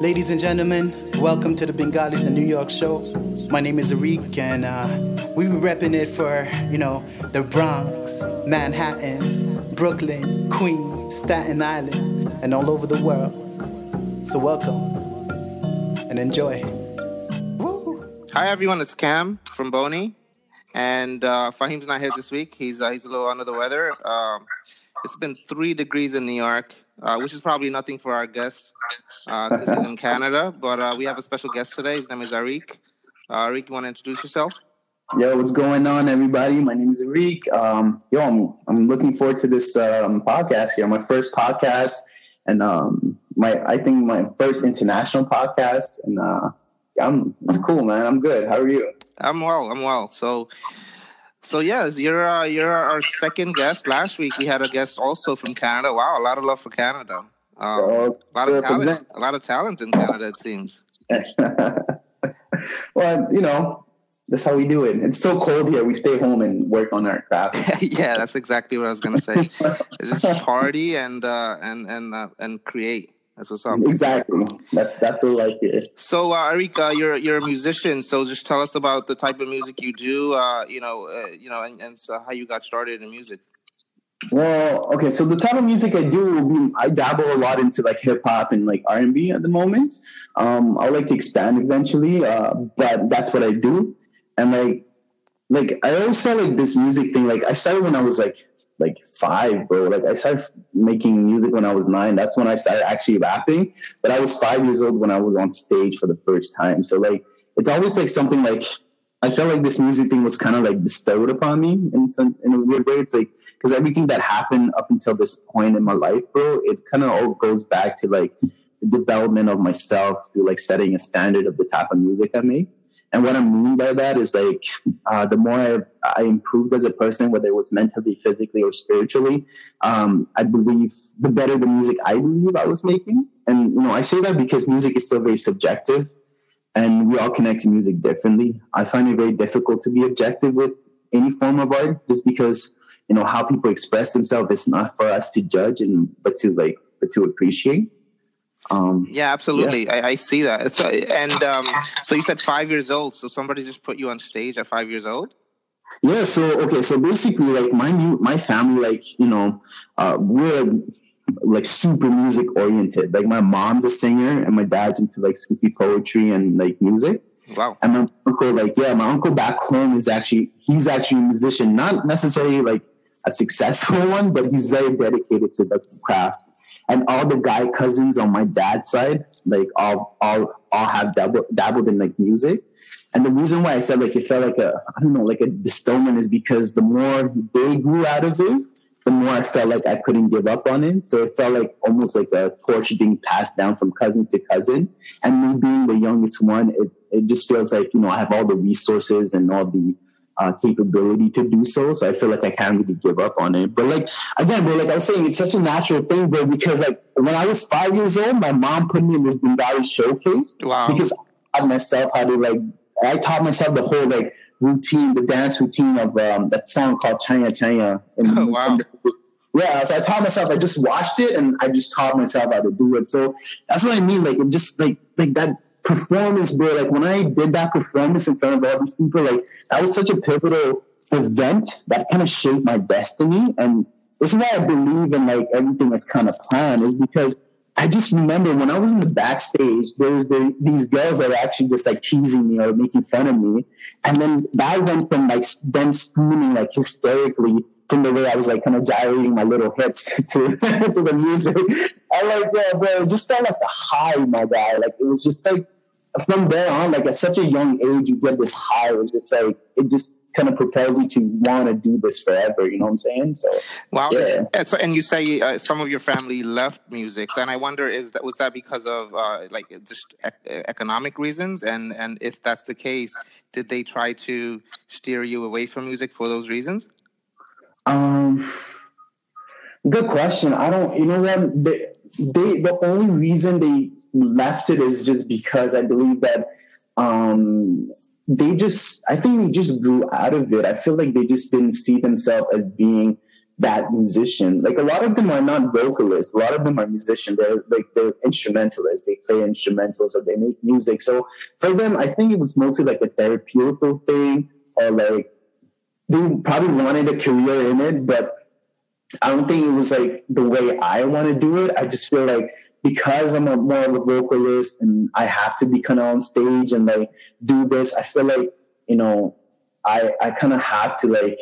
Ladies and gentlemen, welcome to the Bengalis in New York show. My name is Arik, and uh, we be repping it for, you know, the Bronx, Manhattan, Brooklyn, Queens, Staten Island, and all over the world. So welcome and enjoy. Woo. Hi everyone, it's Cam from Boney, and uh, Fahim's not here this week. He's uh, he's a little under the weather. Um, it's been three degrees in New York, uh, which is probably nothing for our guest because uh, he's in Canada. But uh, we have a special guest today. His name is Arik. Uh, Arik, you want to introduce yourself? Yo, what's going on, everybody? My name is Arik. Um, yo, I'm, I'm looking forward to this um, podcast here. My first podcast, and um, my I think my first international podcast. And uh, I'm it's cool, man. I'm good. How are you? I'm well. I'm well. So. So yes, you're uh, you're our second guest. Last week we had a guest also from Canada. Wow, a lot of love for Canada. Um, a lot of talent, a lot of talent in Canada, it seems. well, you know, that's how we do it. It's so cold here. We stay home and work on our craft. yeah, that's exactly what I was going to say. just party and uh, and and uh, and create. That's what's up. Exactly. That's that's the like it. So, uh, Arika, you're you're a musician. So, just tell us about the type of music you do. Uh, you know, uh, you know, and, and so how you got started in music. Well, okay, so the type of music I do, I dabble a lot into like hip hop and like R and B at the moment. Um, I would like to expand eventually, uh, but that's what I do. And like, like I always felt like this music thing. Like I started when I was like like five, bro. Like I started making music when I was nine. That's when I started actually rapping. But I was five years old when I was on stage for the first time. So like, it's always like something like I felt like this music thing was kind of like bestowed upon me in some in a weird way. It's like because everything that happened up until this point in my life, bro, it kind of all goes back to like the development of myself through like setting a standard of the type of music I make. And what I mean by that is like uh, the more I, I, improved as a person, whether it was mentally, physically, or spiritually, um, I believe the better the music I believe I was making. And you know, I say that because music is still very subjective and we all connect to music differently. I find it very difficult to be objective with any form of art just because you know how people express themselves is not for us to judge and but to like but to appreciate. Um, yeah, absolutely. Yeah. I, I, see that. It's, uh, and um, so you said five years old. So somebody just put you on stage at five years old. Yeah. So okay. So basically, like my my family, like you know, uh, we're like super music oriented. Like my mom's a singer and my dad's into like Sufi poetry and like music. Wow. And my uncle, like, yeah, my uncle back home is actually he's actually a musician, not necessarily like a successful one, but he's very dedicated to the craft. And all the guy cousins on my dad's side, like all all all have dabbled, dabbled in like music. And the reason why I said like it felt like a I don't know like a bestowment is because the more they grew out of it, the more I felt like I couldn't give up on it. So it felt like almost like a torch being passed down from cousin to cousin. And me being the youngest one, it, it just feels like, you know, I have all the resources and all the uh, capability to do so. So I feel like I can't really give up on it. But like, again, bro, like I was saying, it's such a natural thing, bro, because like when I was five years old, my mom put me in this Bengali showcase. Wow. Because I taught myself how to like, I taught myself the whole like routine, the dance routine of um, that song called Chaiyya Chaiyya. oh, wow. Yeah, so I taught myself. I just watched it and I just taught myself how to do it. So that's what I mean. Like it just like like that performance, bro. Like when I did that performance in front of all these people, like that was such a pivotal event that kind of shaped my destiny. And this is why I believe in like everything is kind of planned, is because I just remember when I was in the backstage, there were these girls that were actually just like teasing me or making fun of me. And then that went from like them screaming like hysterically from the way I was like kind of gyrating my little hips to, to the music. I like, yeah, bro, it just felt like a high, my guy. Like it was just like from there on, like at such a young age, you get this high. It just like it just kind of propels you to want to do this forever. You know what I'm saying? So wow. Yeah. And, so, and you say uh, some of your family left music, and I wonder is that was that because of uh, like just e- economic reasons? And and if that's the case, did they try to steer you away from music for those reasons? Um. Good question. I don't. You know what? They, they the only reason they left it is just because I believe that um they just I think they just grew out of it. I feel like they just didn't see themselves as being that musician. Like a lot of them are not vocalists. A lot of them are musicians. They're like they're instrumentalists. They play instrumentals or they make music. So for them, I think it was mostly like a therapeutic thing or like they probably wanted a career in it, but I don't think it was like the way I want to do it. I just feel like because I'm a more of a vocalist and I have to be kind of on stage and like do this, I feel like, you know, I, I kind of have to like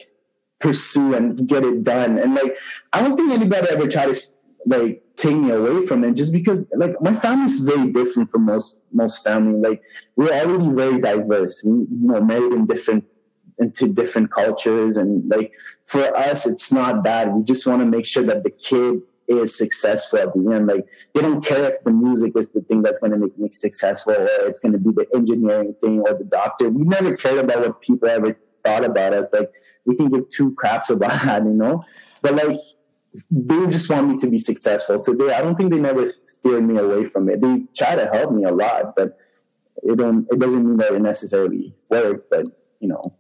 pursue and get it done. And like, I don't think anybody ever tried to like take me away from it just because like my family's very different from most, most family. Like we're already very diverse. We, you know, married in different into different cultures and like for us it's not that we just want to make sure that the kid is successful at the end. Like they don't care if the music is the thing that's going to make me successful or it's going to be the engineering thing or the doctor. We never cared about what people ever thought about us. Like we can give two craps about that, you know. But like they just want me to be successful. So they, I don't think they never steered me away from it. They try to help me a lot, but it don't. It doesn't mean that it necessarily worked. But you know,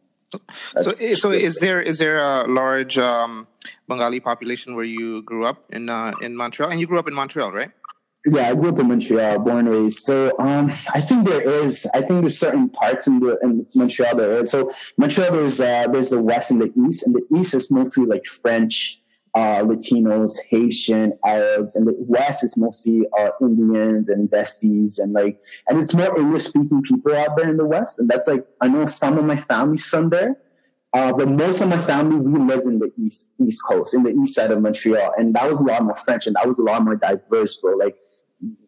so, so is there is there a large um, Bengali population where you grew up in uh, in Montreal? And you grew up in Montreal, right? Yeah, I grew up in Montreal, born and raised. So um, I think there is. I think there's certain parts in the in Montreal there is. So Montreal, there's uh, there's the west and the east, and the east is mostly like French, uh, Latinos, Haitian, Arabs, and the west is mostly uh, Indians and Desis, and like, and it's more English speaking people out there in the west. And that's like, I know some of my family's from there, uh, but most of my family, we lived in the east east coast, in the east side of Montreal, and that was a lot more French, and that was a lot more diverse, bro. Like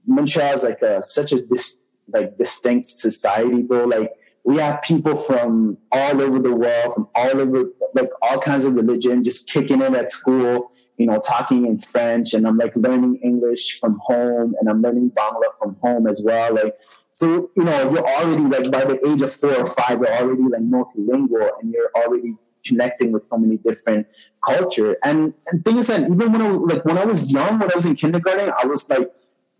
Montreal is like a, such a dis, like distinct society, bro. Like we have people from all over the world, from all over like all kinds of religion, just kicking it at school. You know, talking in French, and I'm like learning English from home, and I'm learning Bangla from home as well. Like so, you know, you're already like by the age of four or five, you're already like multilingual and you're already connecting with so many different culture. And, and thing is that even when I like when I was young, when I was in kindergarten, I was like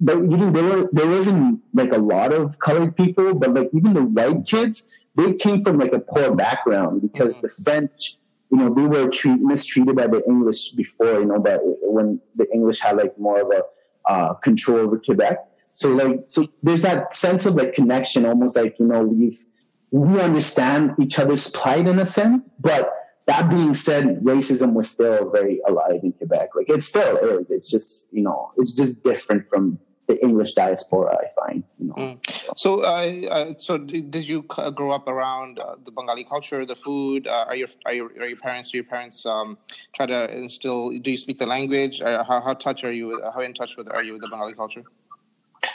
but you know there were there wasn't like a lot of colored people, but like even the white kids, they came from like a poor background because mm-hmm. the French, you know, they were treat, mistreated by the English before, you know, but when the English had like more of a uh, control over Quebec. So like, so there's that sense of like connection, almost like you know we've we understand each other's plight in a sense. But that being said, racism was still very alive in Quebec. Like it still is. It's just you know it's just different from the English diaspora. I find you know. Mm. So, uh, uh, so did you grow up around uh, the Bengali culture, the food? Uh, are your are your are your parents? Do your parents um, try to instill? Do you speak the language? how how touch are you? How in touch with are you with the Bengali culture?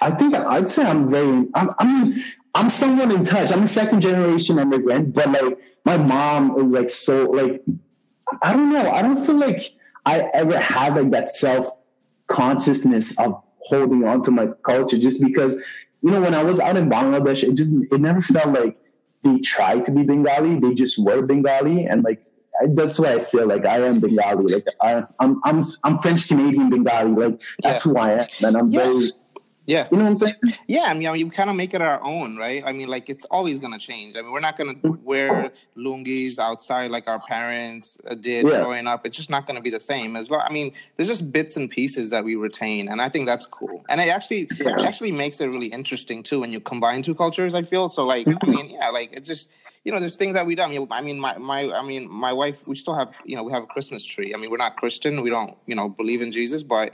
I think I'd say I'm very. I'm, I mean, I'm somewhat in touch. I'm a second generation immigrant, but like my mom is like so like. I don't know. I don't feel like I ever had like that self consciousness of holding on to my culture, just because you know when I was out in Bangladesh, it just it never felt like they tried to be Bengali. They just were Bengali, and like that's why I feel like I am Bengali. Like I, am I'm I'm French Canadian Bengali. Like that's yeah. who I am, and I'm yeah. very yeah. You know what I'm saying? Yeah. I mean, I mean, we kind of make it our own, right? I mean, like, it's always going to change. I mean, we're not going to wear lungis outside like our parents uh, did yeah. growing up. It's just not going to be the same as well. I mean, there's just bits and pieces that we retain. And I think that's cool. And it actually, yeah. it actually makes it really interesting, too, when you combine two cultures, I feel. So, like, I mean, yeah, like, it's just, you know, there's things that we do. I mean, I mean, my, my, I mean, my wife, we still have, you know, we have a Christmas tree. I mean, we're not Christian. We don't, you know, believe in Jesus, but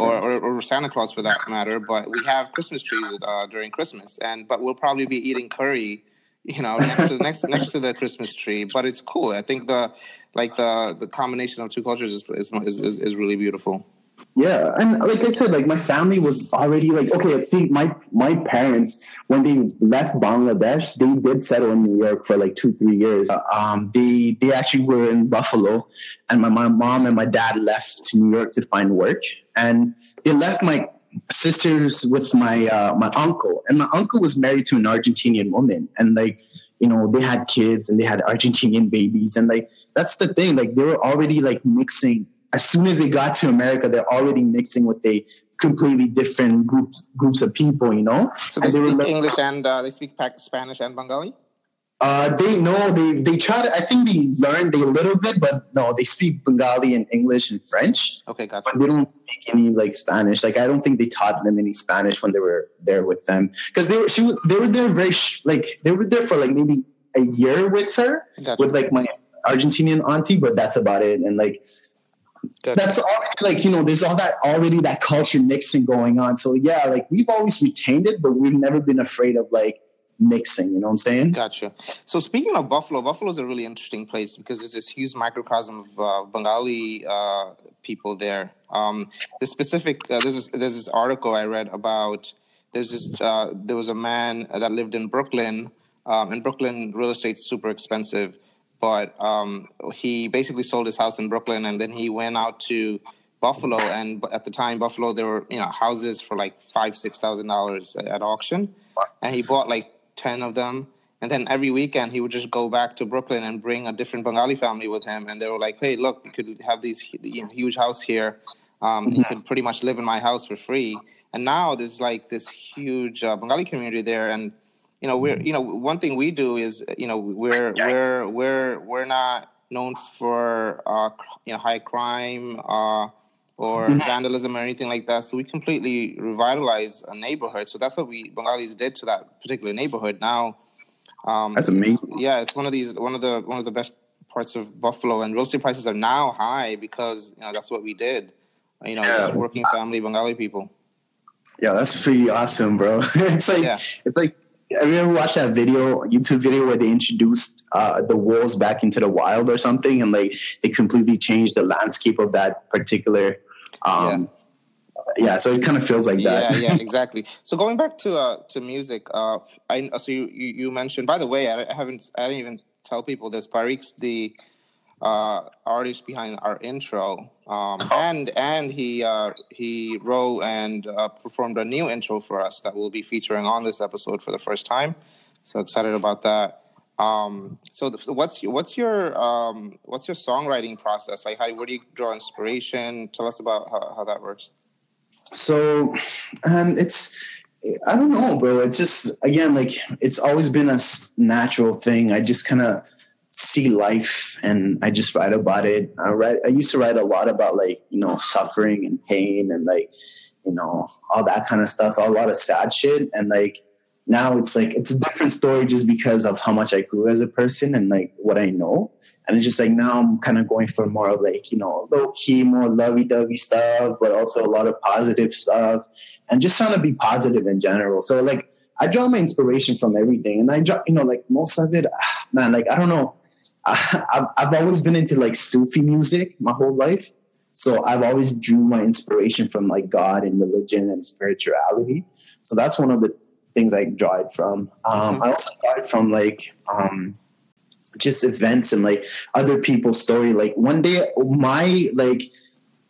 or, or, or, Santa Claus for that matter. But we have Christmas trees uh, during Christmas, and but we'll probably be eating curry, you know, next to next next to the Christmas tree. But it's cool. I think the like the the combination of two cultures is is, is, is really beautiful. Yeah, and like I said, like my family was already like okay. See, my my parents when they left Bangladesh, they did settle in New York for like two three years. Uh, um, they they actually were in Buffalo, and my, my mom and my dad left to New York to find work, and they left my sisters with my uh, my uncle, and my uncle was married to an Argentinian woman, and like you know they had kids and they had Argentinian babies, and like that's the thing, like they were already like mixing. As soon as they got to America, they're already mixing with a completely different groups groups of people, you know. So they and speak they English and uh, they speak Spanish and Bengali. Uh, they know they they try to. I think they learned a little bit, but no, they speak Bengali and English and French. Okay, gotcha. But they don't speak any like Spanish. Like I don't think they taught them any Spanish when they were there with them because they were she was, they were there very sh- like they were there for like maybe a year with her Gotcha. with like my Argentinian auntie, but that's about it. And like Good. that's already like you know there's all that already that culture mixing going on. So yeah, like we've always retained it, but we've never been afraid of like mixing. You know what I'm saying? Gotcha. So speaking of Buffalo, Buffalo is a really interesting place because there's this huge microcosm of uh, Bengali uh, people there. Um, the specific uh, there's this, there's this article I read about there's this uh, there was a man that lived in Brooklyn. Um, in Brooklyn, real estate's super expensive, but um, he basically sold his house in Brooklyn and then he went out to Buffalo. And at the time, Buffalo there were you know houses for like five six thousand dollars at auction, and he bought like 10 of them. And then every weekend he would just go back to Brooklyn and bring a different Bengali family with him. And they were like, hey, look, you could have these huge house here. Um, You could pretty much live in my house for free. And now there's like this huge uh, Bengali community there. And, you know, we're, you know, one thing we do is, you know, we're, we're, we're, we're not known for, uh, you know, high crime, uh, or vandalism or anything like that. So we completely revitalized a neighborhood. So that's what we Bengalis did to that particular neighborhood. Now, um, That's it's- amazing. yeah, it's one of these one of the one of the best parts of Buffalo, and real estate prices are now high because you know that's what we did. You know, Yeah. working family Bengali people. Yeah, that's pretty awesome, bro. it's like Yeah. it's like you ever watched that video, YouTube video where they introduced uh, the wolves back into the wild or something, and like they completely changed the landscape of that particular. Um, yeah. so it kind of feels like that. Yeah, yeah, exactly. So going back to uh, to music, uh, I so you, you you mentioned. By the way, I, I haven't I didn't even tell people this. Parik's the uh, artist behind our intro, um, and and he uh, he wrote and uh, performed a new intro for us that we'll be featuring on this episode for the first time. So excited about that. Um, so, the, so what's what's your um, what's your songwriting process like? How where do you draw inspiration? Tell us about how, how that works. so um it's i don't know bro it's just again like it's always been a natural thing i just kind of see life and i just write about it i write i used to write a lot about like you know suffering and pain and like you know all that kind of stuff a lot of sad shit and like now it's like it's a different story just because of how much I grew as a person and like what I know. And it's just like now I'm kind of going for more like, you know, low key, more lovey dovey stuff, but also a lot of positive stuff and just trying to be positive in general. So like I draw my inspiration from everything and I draw, you know, like most of it, ah, man, like I don't know. I, I've, I've always been into like Sufi music my whole life. So I've always drew my inspiration from like God and religion and spirituality. So that's one of the things I draw it from. Um, I also draw it from like um, just events and like other people's story. Like one day, my like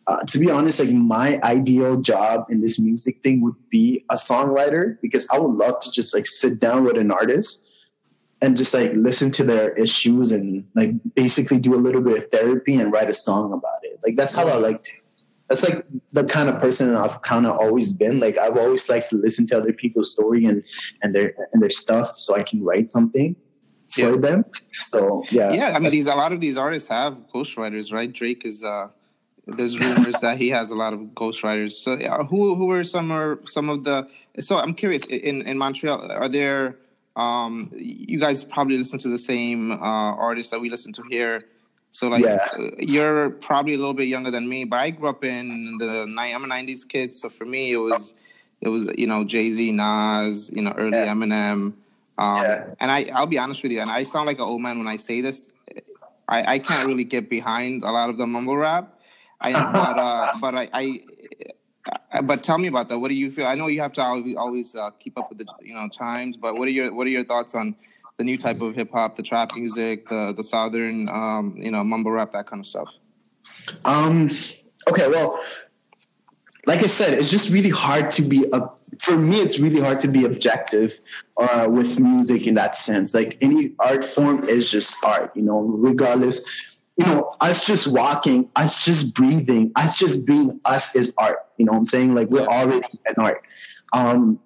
uh, to be honest, like my ideal job in this music thing would be a songwriter because I would love to just like sit down with an artist and just like listen to their issues and like basically do a little bit of therapy and write a song about it. Like that's how I like to. That's like the kind of person I've kind of always been. Like I've always liked to listen to other people's story and and their and their stuff so I can write something for Yeah. them. So yeah, Yeah, I mean, these a lot of these artists have ghostwriters, right? Drake is. uh There's rumors that he has a lot of ghostwriters. So, yeah, who who are some are some of the? So, I'm curious. In in Montreal, are there? Um, you guys probably listen to the same uh, artists that we listen to here. So, like, Yeah. uh, you're probably a little bit younger than me, but I grew up in the I'm a '90s kid, so for me, it was it was you know Jay Z, Nas, you know early Yeah. Eminem. Um, Yeah. And I, I'll be honest with you, and I sound like an old man when I say this. I, I can't really get behind a lot of the mumble rap. I, but uh, but I, I, I- but tell me about that. What do you feel? I know you have to always, always uh, keep up with the you know times, but what are your what are your thoughts on the new type of hip hop, the trap music, the the southern um, you know mumble rap, that kind of stuff? Um. Okay. Well, like I said, it's just really hard to be a. For me, it's really hard to be objective uh, with music in that sense. Like any art form is just art, you know, regardless. You know, us just walking, us just breathing, us just being us is art. You know what I'm saying? Like we're already an art. Um,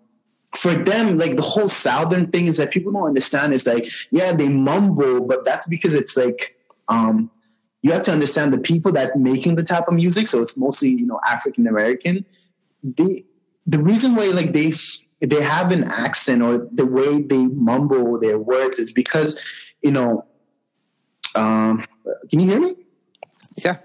for them, like the whole Southern thing is that people don't understand is like, yeah, they mumble, but that's because it's like, um, you have to understand the people that making the type of music. So it's mostly, you know, African American. They, the reason why like they, they have an accent or the way they mumble their words is because, you know, um, can you hear me? Yeah.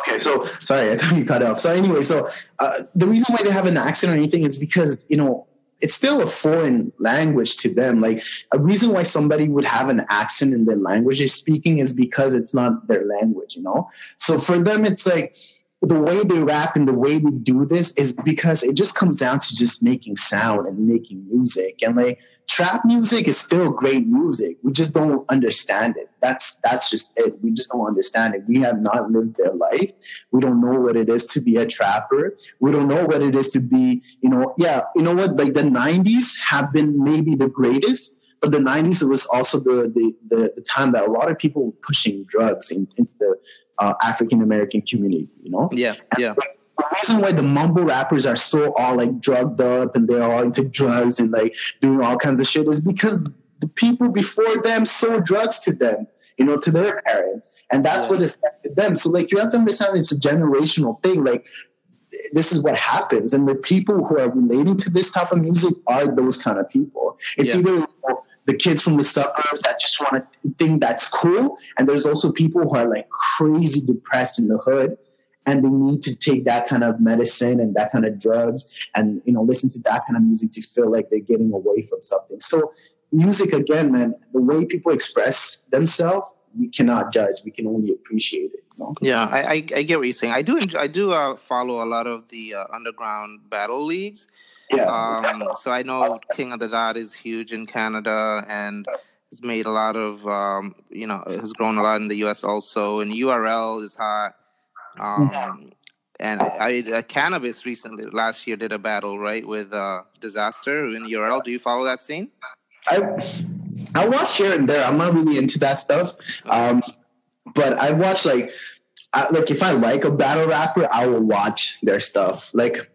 Okay, so sorry, I thought you cut off. So anyway, so uh, the reason why they have an accent or anything is because you know it's still a foreign language to them. Like a reason why somebody would have an accent in the language they're speaking is because it's not their language, you know? So for them, it's like the way they rap and the way they do this is because it just comes down to just making sound and making music. And like trap music is still great music. We just don't understand it. That's that's just it. We just don't understand it. We have not lived their life. We don't know what it is to be a trapper. We don't know what it is to be, you know, yeah, you know what? Like the 90s have been maybe the greatest, but the 90s was also the the, the, the time that a lot of people were pushing drugs into the uh, African American community, you know? Yeah, and yeah. The reason why the mumble rappers are so all like drugged up and they're all into drugs and like doing all kinds of shit is because the people before them sold drugs to them you know, to their parents. And that's yeah. what affected them. So like you have to understand it's a generational thing. Like this is what happens. And the people who are relating to this type of music are those kind of people. It's yeah. either you know, the kids from the suburbs that just want to think that's cool. And there's also people who are like crazy depressed in the hood and they need to take that kind of medicine and that kind of drugs and you know listen to that kind of music to feel like they're getting away from something so music again, man, the way people express themselves, we cannot judge. We can only appreciate it. Yeah, I, I, I get what you're saying. I do enjoy, I do uh, follow a lot of the uh, underground battle leagues. Yeah. Um, so I know King of the Dot is huge in Canada and has made a lot of um, you know has grown a lot in the U.S. also, and URL is hot. Um, and I, I uh, Canibus recently last year did a battle right with uh, Dizaster in URL. Do you follow that scene? I I watch here and there. I'm not really into that stuff, um, but I watch like I, like if I like a battle rapper, I will watch their stuff. Like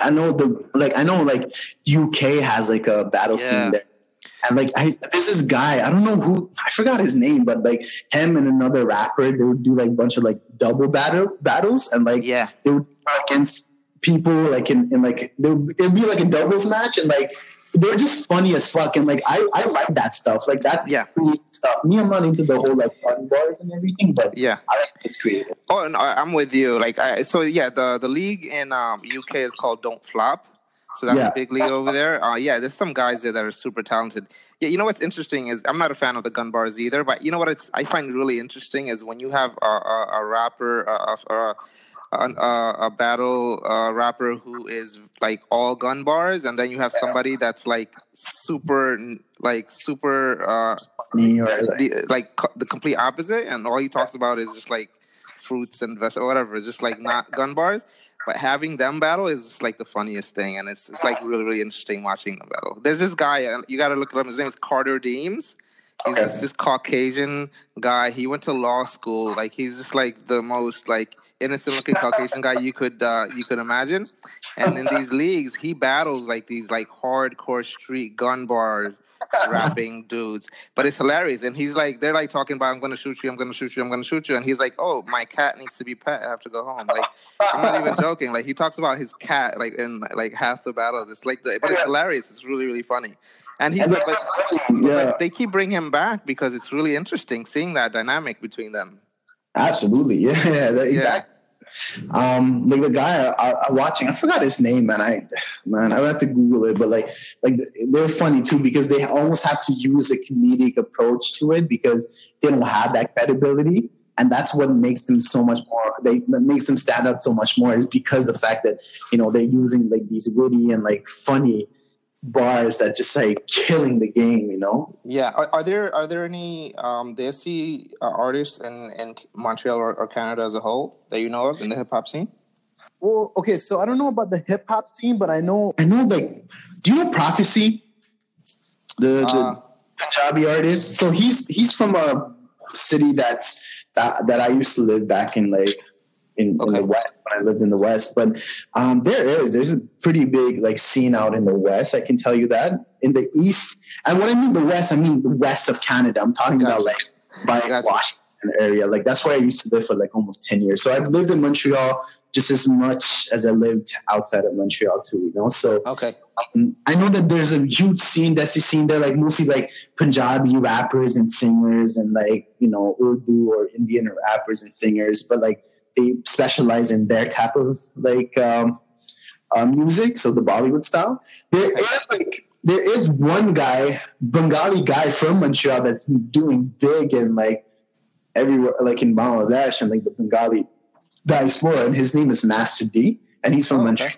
I know the like I know like UK has like a battle yeah. scene there. And like I, there's this guy, I don't know who, I forgot his name, but like him and another rapper, they would do like a bunch of like double battle battles, and like yeah, they would against people like in, in like it would be like a doubles match, and like they're just funny as fuck, and like I, I like that stuff. Like that's yeah. stuff. Me, I'm not into the whole like fun bars and everything, but yeah, I like it's creative. Oh, and I'm with you. Like, I, so yeah, the the league in um, UK is called Don't Flop. So that's yeah. a big league over there. Uh, yeah, there's some guys there that are super talented. Yeah, you know what's interesting is I'm not a fan of the gun bars either, but you know what it's I find really interesting is when you have a, a, a rapper, a, a a, a battle uh, rapper who is like all gun bars, and then you have somebody that's like super, like super, uh, the, like the complete opposite, and all he talks about is just like fruits and vegetables, whatever, just like not gun bars. But having them battle is just like the funniest thing, and it's it's like really really interesting watching them battle. There's this guy, you got to look at him. His name is Carter Deems. He's okay. this, this Caucasian guy. He went to law school. Like he's just like the most like innocent looking Caucasian guy you could uh, you could imagine. And in these leagues, he battles like these like hardcore street gun bar rapping dudes. But it's hilarious. And he's like, they're like talking about, I'm gonna shoot you, I'm gonna shoot you, I'm gonna shoot you. And he's like, oh, my cat needs to be pet. I have to go home. Like, I'm not even joking. Like, he talks about his cat like in like half the battle. It's like, the, but it's hilarious. It's really really funny. And he's like, but, yeah. but they keep bringing him back because it's really interesting seeing that dynamic between them. Absolutely, yeah, yeah exactly. Yeah. Um, like the guy I, I, watching, I forgot his name, man. I man, I have to Google it, but like, like they're funny too because they almost have to use a comedic approach to it because they don't have that credibility, and that's what makes them so much more. They makes them stand out so much more is because the fact that you know they're using like these witty and like funny bars that just like killing the game, you know? Yeah. Are, are there are there any um Desi uh, artists in, in Montreal or, or, Canada as a whole that you know of in the hip hop scene? Well, okay, so I don't know about the hip hop scene, but I know I know like do you know PropheC? The, uh, Punjabi artist. So he's he's from a city that's that that I used to live back in like in, okay. in the west when I lived in the West. But um, there is there's a pretty big like scene out in the West. I can tell you that in the East, and when I mean the West, I mean the West of Canada. I'm talking gotcha. about like by gotcha. Washington area. Like that's where I used to live for like almost 10 years. So I've lived in Montreal just as much as I lived outside of Montreal too, you know? So okay. Um, I know that there's a huge scene, that's the scene there, like mostly like Punjabi rappers and singers and like, you know, Urdu or Indian rappers and singers, but like they specialize in their type of like um, uh, music, so the Bollywood style. There is like there is one guy, Bengali guy from Montreal that's doing big and like everywhere, like in Bangladesh and like the Bengali diaspora, and his name is Master D, and he's from oh, Montreal.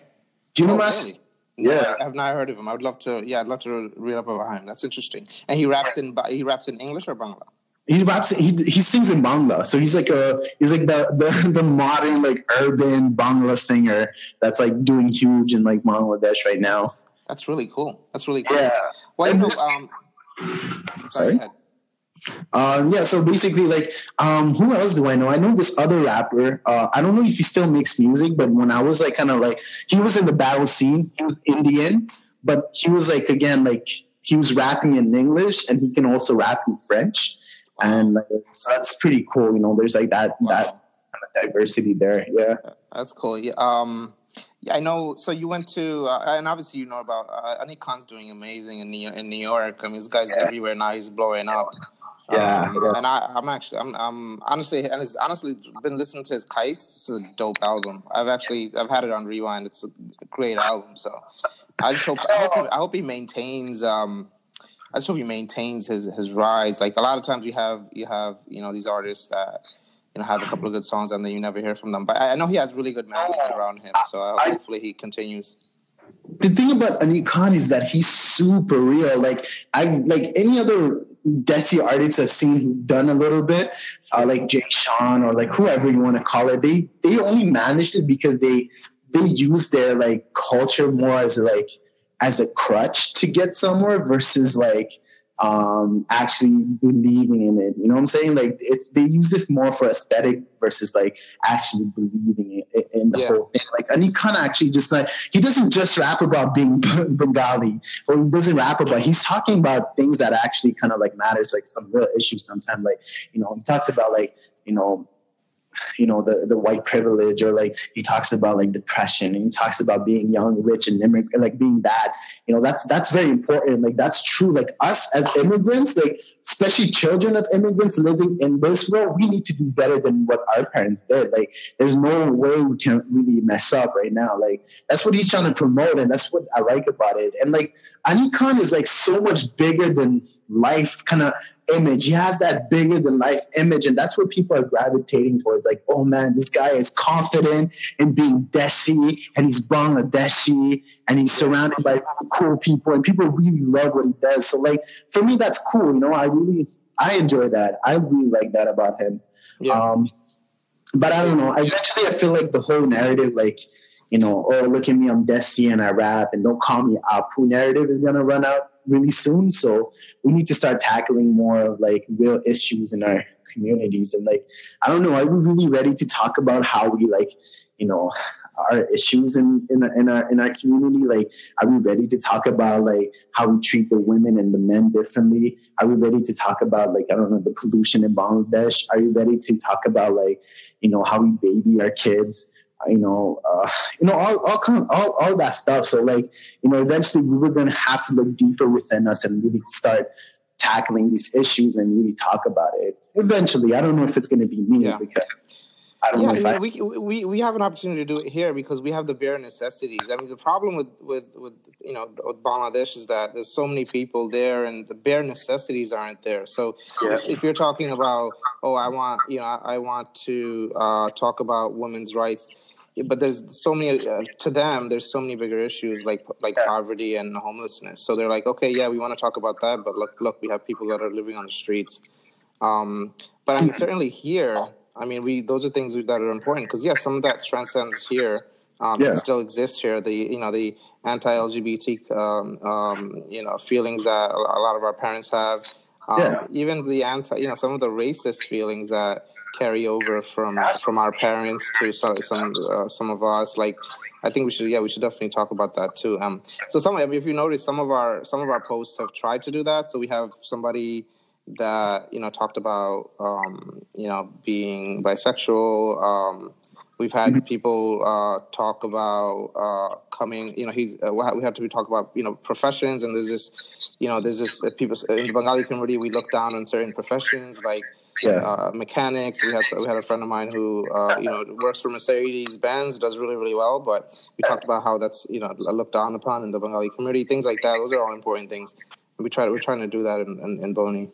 Do you know oh, Master? Really? Yeah, I have not heard of him. I would love to. Yeah, I'd love to read up about him. That's interesting. And he raps in he raps in English or Bangla. He raps. He he sings in Bangla. So he's like a he's like the the the modern like urban Bangla singer that's like doing huge in like Bangladesh right now. That's really cool. That's really cool. Yeah. Well, know, um, sorry. sorry? Um, yeah, so basically, like, um, who else do I know? I know this other rapper. Uh, I don't know if he still makes music, but when I was like, kind of like, he was in the battle scene. He was Indian, but he was like, again, like, he was rapping in English, and he can also rap in French, and like, so that's pretty cool. You know, there's like that wow. that kind of diversity there. Yeah, that's cool. Yeah. Um, yeah, I know. So you went to, uh, and obviously you know about uh, Anik Khan's doing amazing in New, in New York. I mean, this guy's yeah. everywhere now. He's blowing up. Yeah, um, yeah. and I, am actually, I'm, I'm honestly, and it's honestly been listening to his Kites. It's a dope album. I've actually, I've had it on rewind. It's a great album. So I just hope, I hope, he, I hope he maintains. Um, I just hope he maintains his his rise. Like a lot of times, you have you have you know these artists that you know have a couple of good songs and then you never hear from them. But I, I know he has really good management around him. So uh, hopefully he continues the thing about Anik Khan is that he's super real. Like I like any other Desi artists I've seen who've done a little bit, uh, like Jay Sean or like whoever you want to call it. They they only managed it because they they use their like culture more as like as a crutch to get somewhere versus like um, actually believing in it. You know what I'm saying? Like it's they use it more for aesthetic versus like actually believing it, in the yeah. whole thing. Like and he kind of actually just like he doesn't just rap about being Bengali or he doesn't rap about. He's talking about things that actually kind of like matters, like some real issues. Sometimes, like you know, he talks about like you know you know the the white privilege or like he talks about like depression and he talks about being young rich and immigrant like being that you know that's that's very important. Like that's true. Like us as immigrants like especially children of immigrants living in this world we need to do better than what our parents did. Like there's no way we can really mess up right now. Like that's what he's trying to promote and that's what i like about it. And like Anik Khan is like so much bigger than life kind of image. He has that bigger than life image, and that's what people are gravitating towards. Like, oh man, this guy is confident in being Desi, and he's Bangladeshi, and he's surrounded by cool people, and people really love what he does. So, like, for me, that's cool. You know, I really, I enjoy that. I really like that about him. Yeah. Um, but I don't know. Eventually, I feel like the whole narrative, like, you know, oh, look at me, I'm Desi and I rap, and don't call me Apu narrative is gonna run out really soon. So we need to start tackling more of like real issues in our communities. And like, I don't know, are we really ready to talk about how we like, you know, our issues in, in, in our in our community? Like, are we ready to talk about like how we treat the women and the men differently? Are we ready to talk about like I don't know the pollution in Bangladesh? Are you ready to talk about like you know how we baby our kids? You know, uh, you know, all all kind of, all all that stuff. So like, you know, eventually we were going to have to look deeper within us and really start tackling these issues and really talk about it. Eventually, I don't know if it's going to be me yeah. because. I don't yeah, mean, I, we, we we have an opportunity to do it here because we have the bare necessities. I mean, the problem with, with, with you know with Bangladesh is that there's so many people there, and the bare necessities aren't there. So yeah. if, if, you're talking about, oh, I want you know, I, I want to uh, talk about women's rights, but there's so many uh, to them there's so many bigger issues like like yeah. poverty and homelessness so they're like okay yeah we want to talk about that but look look we have people that are living on the streets um, but i mean certainly here i mean we those are things that are important because yes yeah, some of that transcends here um, yeah. still exists here the you know the anti-lgbt um, um, you know feelings that a lot of our parents have um, yeah. even the anti you know some of the racist feelings that carry over from from our parents to some some, uh, some of us. Like I think we should yeah we should definitely talk about that too. Um, so some I mean, if you notice some of our some of our posts have tried to do that. So we have somebody that you know talked about um, you know being bisexual. Um, we've had mm-hmm. people uh, talk about uh, coming. You know, he's uh, we have to be talk about you know professions, and there's this you know there's this uh, people in the Bengali community we look down on certain professions like yeah. uh, mechanics. We had we had a friend of mine who uh, you know works for Mercedes Benz, does really really well. But we talked about how that's you know looked down upon in the Bengali community, things like that. Those are all important things. We try we're trying to do that in, in, in Boney.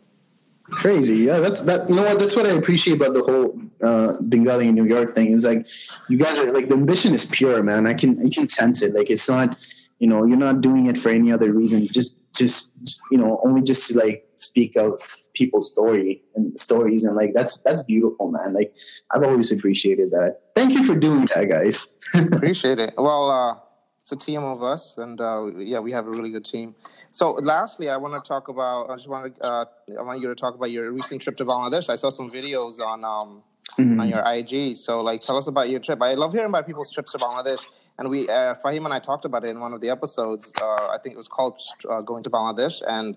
Crazy, yeah. That's that. You know what? That's what I appreciate about the whole uh, Bengali in New York thing. Is like you guys are like the ambition is pure, man. I can I can sense it. Like it's not you know you're not doing it for any other reason. Just just you know only just to like speak of people's story and stories. And like that's that's beautiful man. Like i've always appreciated that. Thank you for doing that guys. Appreciate it. Well uh it's a team of us and uh, yeah we have a really good team. So lastly i want to talk about i just want to uh, i want you to talk about your recent trip to bangladesh. I saw some videos on um mm-hmm. on your ig so like tell us about your trip. I love hearing about people's trips to bangladesh and we uh, Fahim and I talked about it in one of the episodes. Uh, I think it was called uh, "Going to Bangladesh," and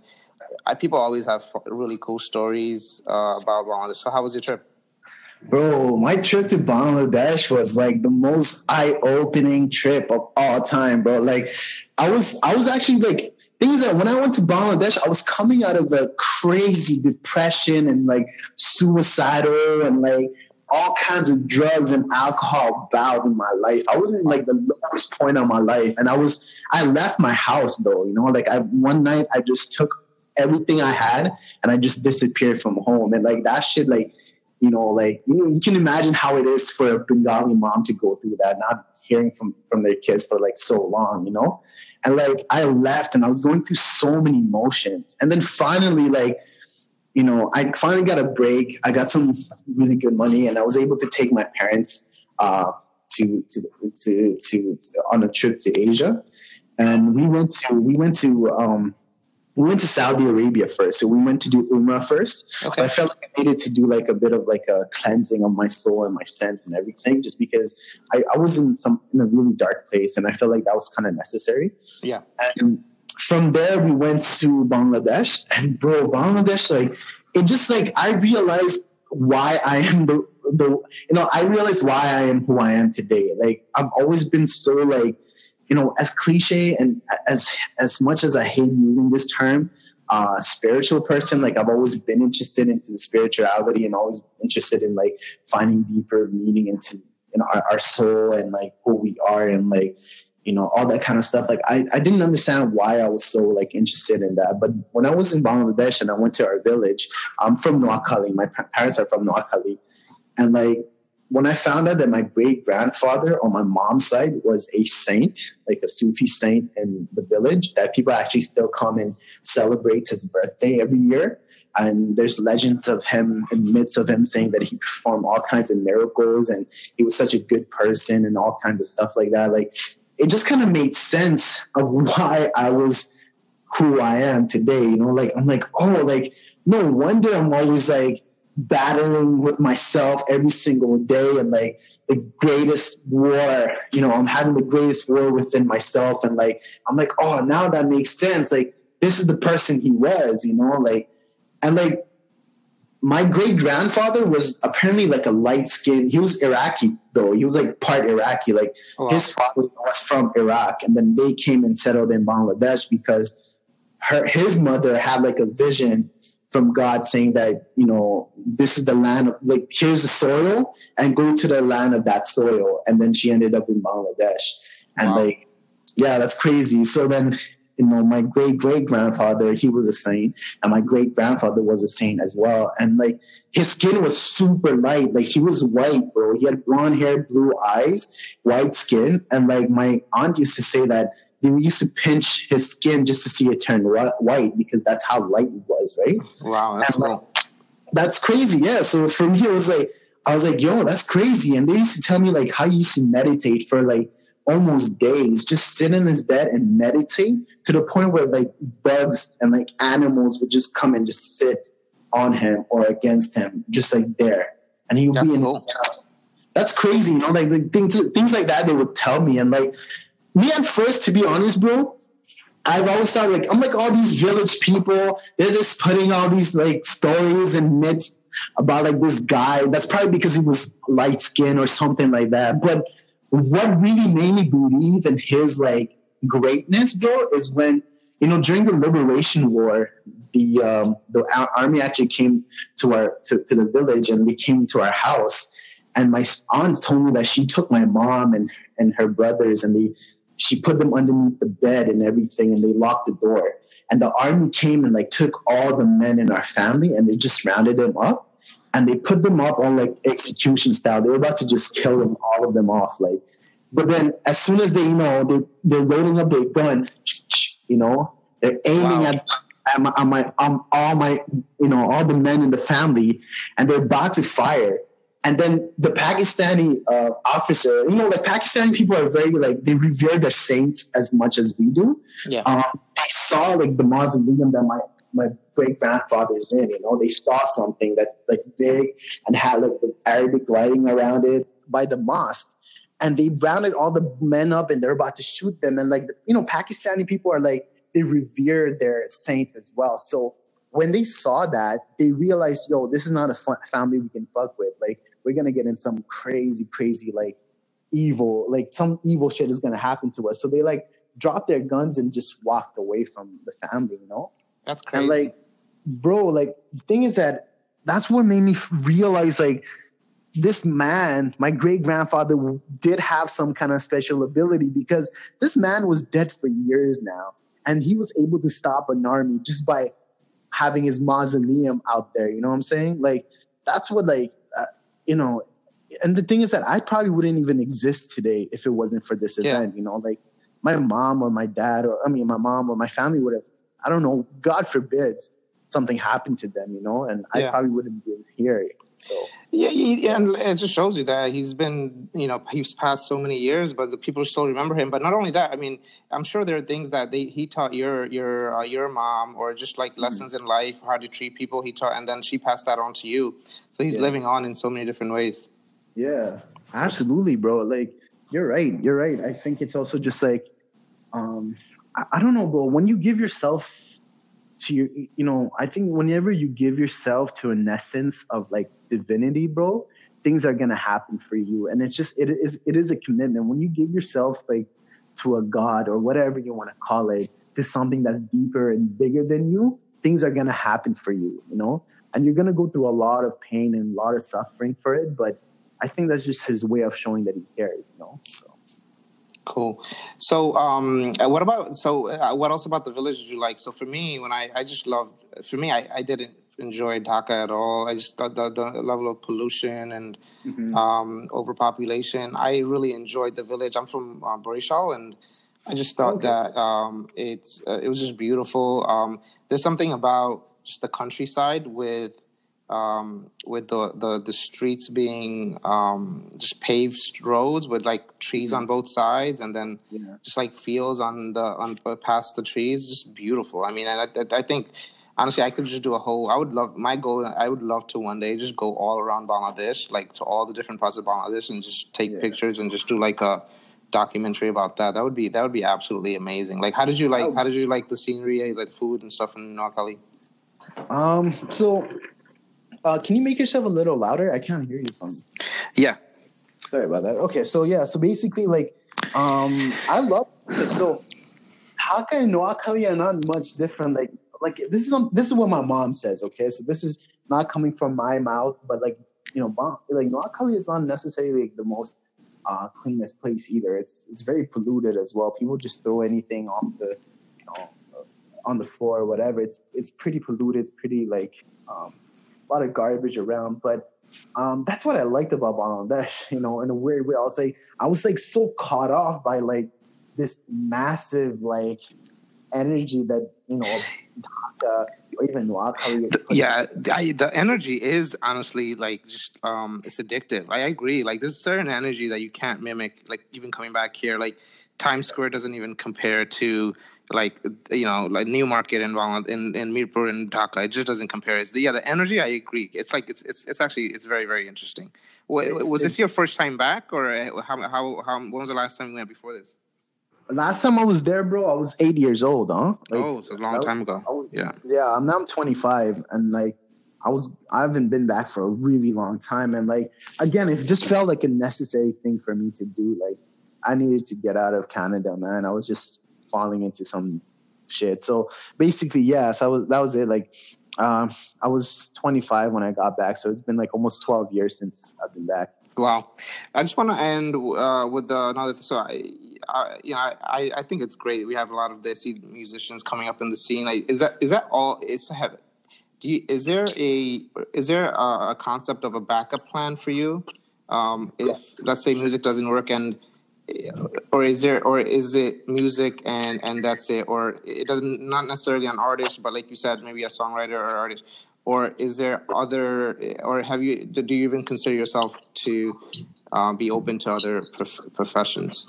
I, people always have really cool stories uh, about Bangladesh. So, how was your trip? Bro, my trip to Bangladesh was like the most eye-opening trip of all time, bro. Like, I was, I was actually like, things that when I went to Bangladesh, I was coming out of a crazy depression and like suicidal and like all kinds of drugs and alcohol bout in my life. I was in like the lowest point of my life, and I was I left my house though. You know, like I one night I just took everything I had and I just disappeared from home, and like that shit, like you know, like you, know, you can imagine how it is for a Bengali mom to go through that, not hearing from from their kids for like so long, you know, and like I left and I was going through so many emotions, and then finally like you know, I finally got a break. I got some really good money, and I was able to take my parents uh, to, to, to to to on a trip to Asia, and we went to we went to um, we went to Saudi Arabia first. So we went to do Umrah first. Okay. So I felt like I needed to do like a bit of like a cleansing of my soul and my sense and everything, just because I, I was in some in a really dark place, and I felt like that was kind of necessary. Yeah. And from there we went to Bangladesh and bro, Bangladesh, like it just like I realized why I am the the you know, I realized why I am who I am today. Like I've always been so like, you know, as cliche and as as much as I hate using this term, uh, spiritual person. Like I've always been interested into the spirituality and always interested in like finding deeper meaning into you know our, our soul and like who we are and like you know, all that kind of stuff. Like I, I didn't understand why I was so like interested in that. But when I was in Bangladesh and I went to our village, I'm from Noakhali. My parents are from Noakhali. And like when I found out that my great grandfather on my mom's side was a saint, like a Sufi saint in the village, that people actually still come and celebrate his birthday every year. And there's legends of him and myths of him saying that he performed all kinds of miracles and he was such a good person and all kinds of stuff like that. Like it just kind of made sense of why I was who I am today. You know, like I'm like, oh, like no wonder I'm always like battling with myself every single day and like the greatest war, you know, I'm having the greatest war within myself. And like, I'm like, oh, now that makes sense. Like, this is the person he was, you know, like, and like, my great grandfather was apparently like a light skin. He was Iraqi though. He was like part Iraqi. Like oh, wow. his father was from Iraq, and then they came and settled in Bangladesh because her his mother had like a vision from God saying that you know this is the land of like here's the soil and go to the land of that soil, and then she ended up in Bangladesh, and wow. like yeah, that's crazy. So then you know, my great great grandfather, he was a saint, and my great grandfather was a saint as well. And like his skin was super light, like he was white, bro. He had blonde hair, blue eyes, white skin, and like my aunt used to say that they used to pinch his skin just to see it turn white because that's how light it was, right? Wow, that's and, like, that's crazy. Yeah. So for me, it was like I was like, yo, that's crazy. And they used to tell me like how you used to meditate for like almost days, just sit in his bed and meditate to the point where like bugs and like animals would just come and just sit on him or against him, just like there. and he would that's be in. Cool. That's crazy, you know, like, like things things like that. They would tell me, and like me at first, to be honest, bro, I've always thought like I'm like all these village people. They're just putting all these like stories and myths about like this guy. That's probably because he was light skinned or something like that. But what really made me believe in his like greatness, though, is when you know during the Liberation War, the um, the army actually came to our to, to the village and they came to our house. And my aunt told me that she took my mom and and her brothers and they she put them underneath the bed and everything and they locked the door and the army came and like took all the men in our family and they just rounded them up and they put them up on like execution style they were about to just kill them all of them off like but then as soon as they you know they, they're loading up their gun you know they're aiming wow. at at my, on my on all my you know all the men in the family and they're about to fire and then the Pakistani uh, officer, you know, like Pakistani people are very like they revere their saints as much as we do. Yeah. Um, I saw like the mausoleum that my my great grandfather's in. You know, they saw something that like big and had like the Arabic writing around it by the mosque, and they rounded all the men up and they're about to shoot them. And like you know, Pakistani people are like they revere their saints as well. So when they saw that, they realized, yo, this is not a fun family we can fuck with. Like we're gonna get in some crazy, crazy like evil, like some evil shit is gonna happen to us. So they like dropped their guns and just walked away from the family, you know? That's crazy. And like, bro, like the thing is that that's what made me realize like this man, my great grandfather, did have some kind of special ability because this man was dead for years now. And he was able to stop an army just by having his mausoleum out there. You know what I'm saying? Like, that's what, like, uh, you know, and the thing is that I probably wouldn't even exist today if it wasn't for this event. Yeah. You know, like my mom or my dad or I mean my mom or my family would have I don't know, God forbids something happened to them, you know, and yeah. I probably wouldn't be here. So yeah, he, and it just shows you that he's been, you know, he's passed so many years, but the people still remember him. But not only that, I mean, I'm sure there are things that they he taught your your uh, your mom, or just like mm-hmm. lessons in life, how to treat people. He taught, and then she passed that on to you. So he's yeah. living on in so many different ways. Yeah, absolutely, bro. Like you're right. You're right. I think it's also just like, um, I, I don't know, bro. When you give yourself to your, you know, I think whenever you give yourself to an essence of like divinity, bro, things are gonna happen for you. And it's just it is it is a commitment. When you give yourself like to a god or whatever you want to call it, to something that's deeper and bigger than you, things are gonna happen for you, you know? And you're gonna go through a lot of pain and a lot of suffering for it, but I think that's just his way of showing that he cares, you know. So. Cool. So, um, uh, what about so? Uh, what else about the village did you like? So, for me, when I I just loved. For me, I, I didn't enjoy Dhaka at all. I just thought the, the level of pollution and mm-hmm. um, overpopulation. I really enjoyed the village. I'm from uh, Barishal, and I just thought okay. that um, it's uh, it was just beautiful. Um, there's something about just the countryside with um, with the, the, the streets being um, just paved roads with like trees on mm-hmm. both sides and then yeah. just like fields on the on uh, past the trees just beautiful i mean I, I, I, think honestly i could just do a whole i would love my goal i would love to one day just go all around bangladesh like to all the different parts of bangladesh and just take yeah. pictures and just do like a documentary about that that would be that would be absolutely amazing like how did you like how did you like the scenery like food and stuff in Noakhali? um so uh, can you make yourself a little louder? I can't hear you from. Yeah. Sorry about that. Okay, so yeah, so basically, like, um, I love so Dhaka and Noakhali are not much different. Like, like this is this is what my mom says. Okay, so this is not coming from my mouth, but like you know, like Noakhali is not necessarily like, the most uh, cleanest place either. It's it's very polluted as well. People just throw anything off the you know on the floor or whatever. It's it's pretty polluted. It's pretty like um, lot of garbage around, but um, that's what I liked about Bangladesh. You know, in a weird way, I'll say I was like so caught off by like this massive like energy that you know. Dhaka, or even Noakhali. Yeah, I, the energy is honestly like just um, it's addictive. I agree. Like there's certain energy that you can't mimic. Like even coming back here, like Times Square doesn't even compare to like you know like new market in in in Mirpur and Dhaka. It just doesn't compare. It's the, yeah, the energy. I agree. It's like it's it's it's actually it's very very interesting. Was this your first time back, or uh, how how how when was the last time you went before this? Last time I was there, bro, I was eight years old, huh? Like, oh, so a long time ago. Was, yeah. Yeah, now I'm 25, and like I was, I haven't been back for a really long time, and like again, it just felt like a necessary thing for me to do. Like I needed to get out of Canada, man. I was just falling into some shit. So basically, yes, I was. That was it. Like um, I was 25 when I got back, so it's been like almost 12 years since I've been back. Wow, I just want to end uh, with another. So I, I, you know, I, I think it's great. We have a lot of Desi musicians coming up in the scene. Like, is that is that all? Is have do you, is there a is there a, a, concept of a backup plan for you um, if let's say music doesn't work and or is there or is it music and and that's it? Or it doesn't not necessarily an artist but like you said maybe a songwriter or artist. Or is there other or have you do you even consider yourself to uh, be open to other prof- professions?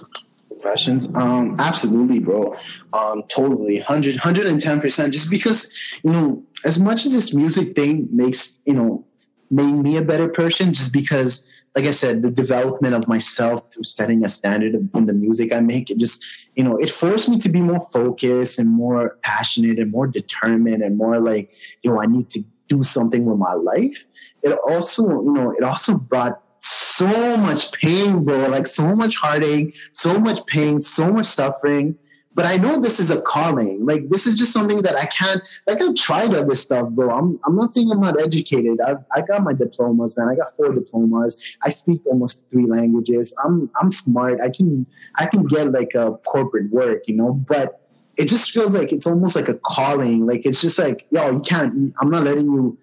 Professions? Um absolutely bro. Um totally. 100 110% just because you know as much as this music thing makes you know made me a better person just because like I said, the development of myself through setting a standard in the music I make, it just, you know, it forced me to be more focused and more passionate and more determined and more like, know, I need to do something with my life. It also, you know, it also brought so much pain, bro, like so much heartache, so much pain, so much suffering but I know this is a calling. Like this is just something that I can't. Like I've tried other stuff, bro. I'm I'm not saying I'm not educated. I I got my diplomas, man. I got four diplomas. I speak almost three languages. I'm I'm smart. I can I can get like a corporate work, you know. But it just feels like it's almost like a calling. Like it's just like yo, you can't. I'm not letting you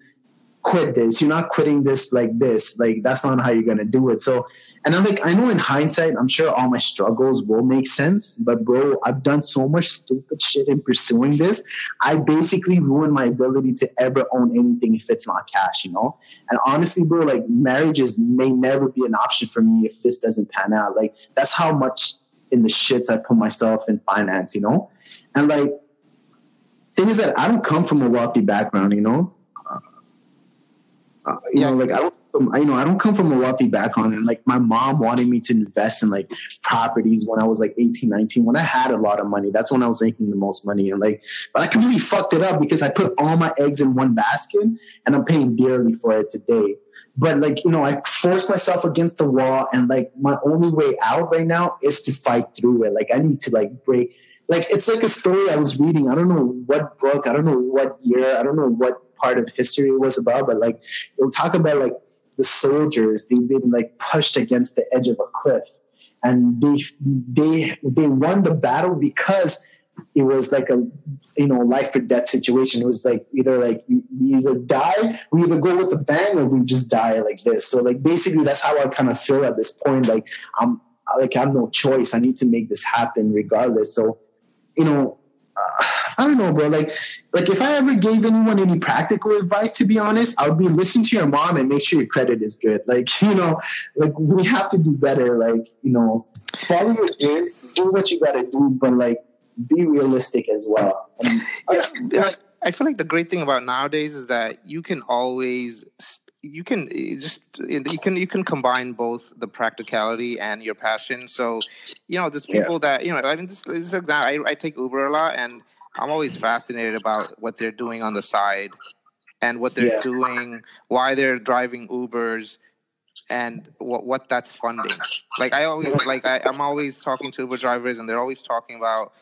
quit this. You're not quitting this like this. Like that's not how you're gonna do it. So and I'm like, I know in hindsight, I'm sure all my struggles will make sense, but bro, I've done so much stupid shit in pursuing this. I basically ruined my ability to ever own anything if it's not cash, you know? And honestly, bro, like marriages may never be an option for me if this doesn't pan out. Like that's how much in the shits I put myself in finance, you know? And like, thing is that I don't come from a wealthy background, you know? Uh, you yeah. know, like I don't you know, I don't come from a wealthy background. And like my mom wanted me to invest in like properties when I was like 18, 19, when I had a lot of money. That's when I was making the most money. And like, but I completely fucked it up because I put all my eggs in one basket and I'm paying dearly for it today. But like, you know, I forced myself against the wall and like my only way out right now is to fight through it. Like I need to like break like it's like a story I was reading. I don't know what book, I don't know what year, I don't know what part of history it was about, but like it'll talk about like the soldiers they've been like pushed against the edge of a cliff. And they they they won the battle because it was like a you know life or death situation. It was like either like we either die we either go with a bang or we just die like this. So like basically that's how i kind of feel at this point. Like i'm like i have no choice. I need to make this happen regardless. So you know uh, I don't know, bro. Like, like if I ever gave anyone any practical advice, to be honest, I would be listen to your mom and make sure your credit is good. Like, you know, like we have to do better. Like, you know, follow your dreams, do what you got to do, but like be realistic as well. And, yeah, uh, I feel like the great thing about nowadays is that you can always you can just you can you can combine both the practicality and your passion. So, you know, there's people yeah. that you know. I mean, this, this example, I, I take Uber a lot, and I'm always fascinated about what they're doing on the side, and what they're yeah. doing, why they're driving Ubers, and what what that's funding. Like I always like I, I'm always talking to Uber drivers, and they're always talking about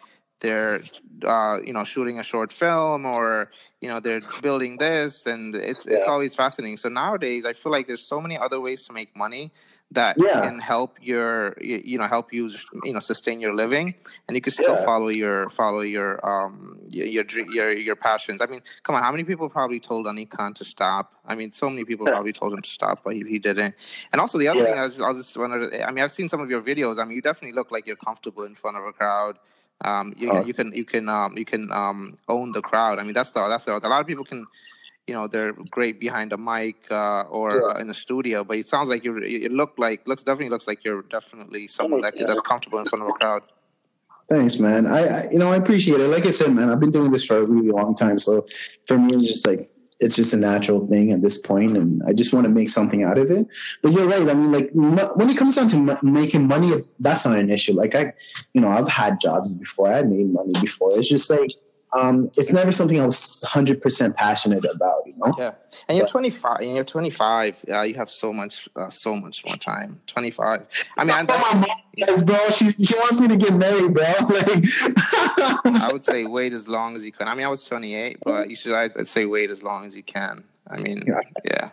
they're uh, you know shooting a short film or you know they're building this and it's yeah. it's always fascinating so nowadays i feel like there's so many other ways to make money that yeah. can help your you know help you you know sustain your living and you can still yeah. follow your follow your um your, your your passions. I mean come on how many people probably told Anik Khan to stop? I mean so many people probably told him to stop but he, he didn't. And also the other thing I was, I was just wondering i mean i've seen some of your videos. I mean you definitely look like you're comfortable in front of a crowd. Um, you, uh, you can you can um, you can um, own the crowd. I mean, that's the that's the, a lot of people can, you know, they're great behind a mic uh, or yeah. in a studio, but it sounds like you it look like looks definitely looks like you're definitely someone that that's comfortable in front of a crowd. Thanks, man. I, I, you know I appreciate it. Like I said, man, I've been doing this for a really long time. So for me, it's just like it's just a natural thing at this point, and I just want to make something out of it. But you're right. I mean, like when it comes down to making money, it's that's not an issue. Like I, you know, I've had jobs before. I made money before. It's just like um, it's never something I was hundred percent passionate about. You know. Yeah, and you're 25. And you're 25. Yeah, you have so much, uh, so much more time. 25. I mean, I'm, yeah. bro, she she wants me to get married, bro. Like, I would say wait as long as you can. I mean, I was 28, but you should I'd say wait as long as you can. I mean, yeah. yeah.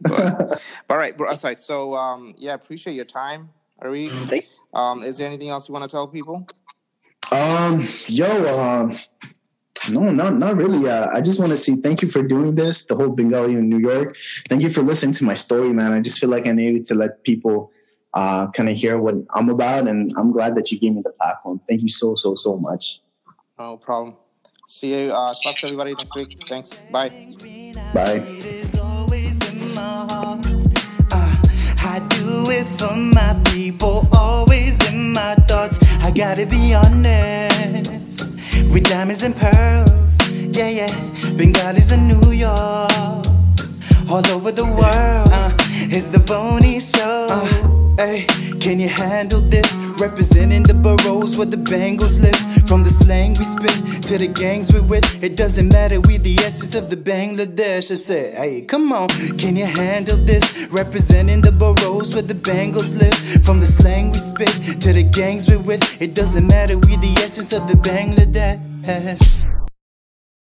But, but all right, bro. Sorry. So, um, yeah, appreciate your time, Ari. Um, is there anything else you want to tell people? Um, yo, uh, no, not not really. Uh, I just want to say thank you for doing this. The whole Bengali in New York. Thank you for listening to my story, man. I just feel like I needed to let people uh, kind of hear what I'm about, and I'm glad that you gave me the platform. Thank you so so so much. No problem. See you. Uh, talk to everybody next week. Thanks. Bye. Bye. I do it for my people, always in my thoughts. I gotta be honest with diamonds and pearls. Yeah, yeah. Bengalis in New York, all over the world. Uh, it's the Boney Show. Uh, hey, can you handle this? Representing the boroughs where the Bengals live. From the slang we spit to the gangs we with. It doesn't matter, we the essence of the Bangladesh. I said, hey, come on, can you handle this? Representing the boroughs where the Bengals live. From the slang we spit to the gangs we with. It doesn't matter, we the essence of the Bangladesh.